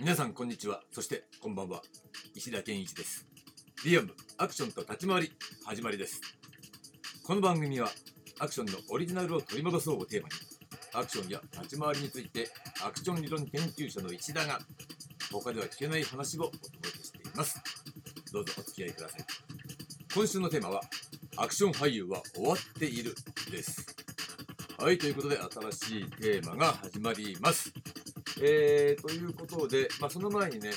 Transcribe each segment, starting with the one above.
皆さんこんにちは。そしてこんばんは。石田健一です。リアムアクションと立ち回り始まりです。この番組はアクションのオリジナルを取り戻そうをテーマにアクションや立ち回りについてアクション理論研究者の石田が他では聞けない話をお届けしています。どうぞお付き合いください。今週のテーマはアクション俳優は終わっているです。はいということで新しいテーマが始まります。えー、ということで、まあ、その前にね、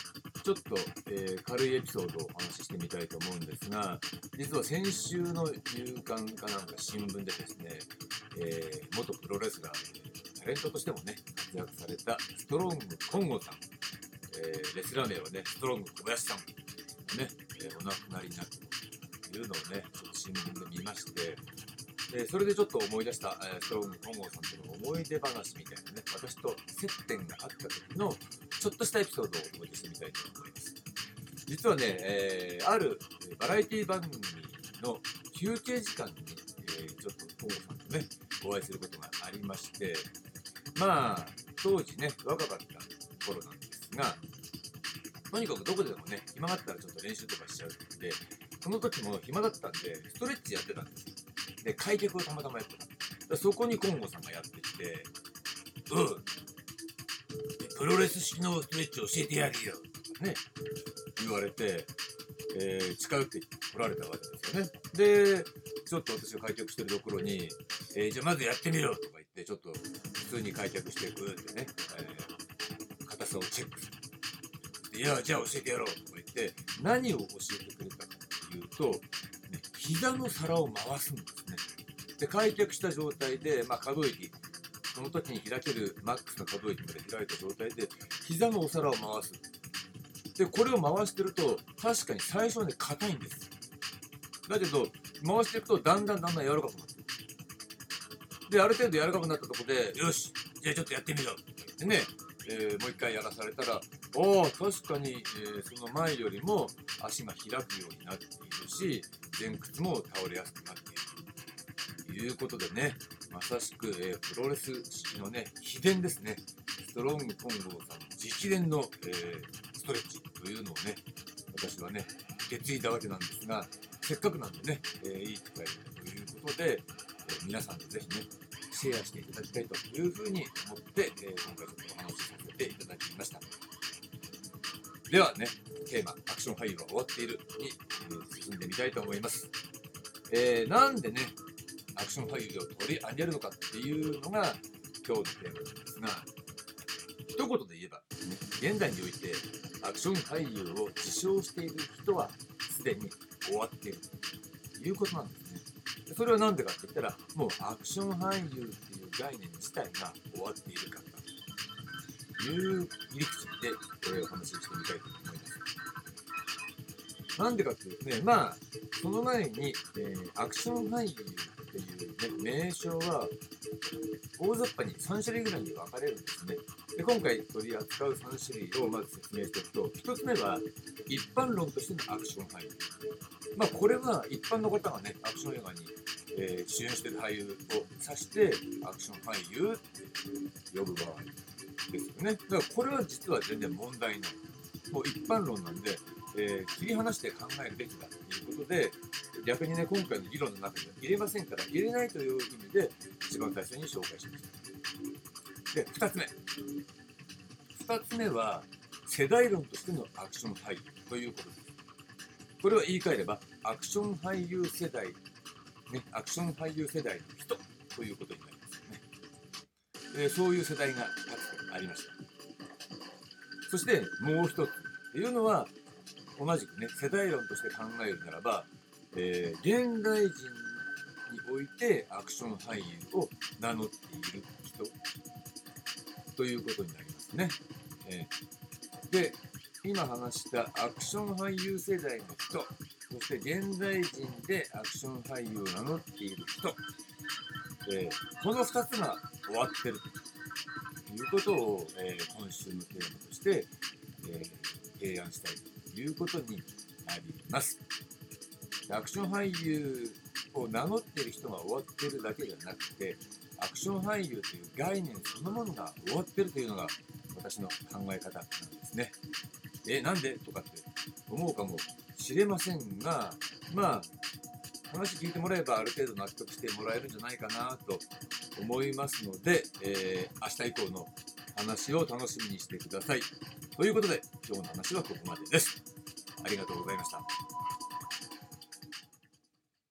ちょっと、えー、軽いエピソードをお話ししてみたいと思うんですが、実は先週の夕刊かなんか新聞でですね、えー、元プロレスラー、タレントとしてもね、活躍されたストロング金剛さん、えー、レスラー名はね、ストロング小林さん、ね、えお亡くなりになったというのをね、ちょっと新聞で見まして、えそれでちょっと思い出した、えストロング本郷さんとの思い出話みたいなね、私と接点があった時のちょっとしたエピソードをお届けしてみたいと思います。実はね、えー、あるバラエティ番組の休憩時間に、えー、ちょっと本郷さんとね、お会いすることがありまして、まあ、当時ね、若かった頃なんですが、とにかくどこでもね、暇があったらちょっと練習とかしちゃうんで、その時も暇だったんで、ストレッチやってたんですよ。で、開脚をたまたまやってた。そこに今後さんがやってきて、うん、プロレス式のストレッチ教えてやるよ、とかね、言われて、えー、近寄って来られたわけですよね。で、ちょっと私が開脚してるところに、えー、じゃあまずやってみろとか言って、ちょっと普通に開脚していくってね、えー、硬さをチェックする。いや、じゃあ教えてやろうとか言って、何を教えてくれたかというと、ね、膝の皿を回すんです。で、開脚した状態で、まあ、可動域、その時に開けるマックスの可動域まで開いた状態で、膝のお皿を回す。で、これを回してると、確かに最初はね、硬いんです。だけど、回していくと、だんだんだんだん柔らかくなってで、ある程度柔らかくなったとこで、よし、じゃあちょっとやってみようって言ってね、えー、もう一回やらされたら、ああ、確かに、えー、その前よりも足が開くようになっているし、前屈も倒れやすくなっているということでね、まさしく、えー、プロレス式のね、秘伝ですね、ストロング本郷さんの直伝の、えストレッチというのをね、私はね、受け継いだわけなんですが、せっかくなんでね、えいい機会ということで、え皆さんとぜひね、シェアしていただきたいというふうに思って、え今回ちょっとお話しさせていただきました。ではね、テーマ、アクション俳優は終わっているに、え進んでみたいと思います。えー、なんでね、アクション俳優を取り上げるのかっていうのが今日のテーマなんですが、一言で言えば、現代においてアクション俳優を自称している人はすでに終わっているということなんですね。それは何でかって言ったら、もうアクション俳優っていう概念自体が終わっているからだという切り口で、えー、お話ししてみたいと思います。なんでかっていうとね、まあ、その前に、えー、アクション俳優っていうね、名称は、大雑把に3種類ぐらいに分かれるんですね。で今回取り扱う3種類をまず説明しておくと、1つ目は一般論としてのアクション俳優。まあ、これは一般の方がね、アクション映画に、えー、主演してる俳優を指して、アクション俳優って呼ぶ場合ですよね。だからこれは実は全然問題ない。もう一般論なんで、えー、切り離して考えるべきだということで、逆にね、今回の議論の中には入れませんから、入れないという意味で、一番最初に紹介しました。で、二つ目。二つ目は、世代論としてのアクション俳優ということです。これは言い換えれば、アクション俳優世代、ね、アクション俳優世代の人ということになりますよね。えー、そういう世代がかつてありました。そしてもう一つっていうのは、同じくね、世代論として考えるならば、えー、現代人においてアクション俳優を名乗っている人ということになりますね。えー、で、今話したアクション俳優世代の人、そして現代人でアクション俳優を名乗っている人、えー、この2つが終わってるということを、えー、今週のテーマとして、えー、提案したいということになります。アクション俳優を名乗ってる人が終わってるだけじゃなくて、アクション俳優という概念そのものが終わってるというのが私の考え方なんですね。え、なんでとかって思うかもしれませんが、まあ、話聞いてもらえばある程度納得してもらえるんじゃないかなと思いますので、えー、明日以降の話を楽しみにしてください。ということで、今日の話はここまでです。ありがとうございました。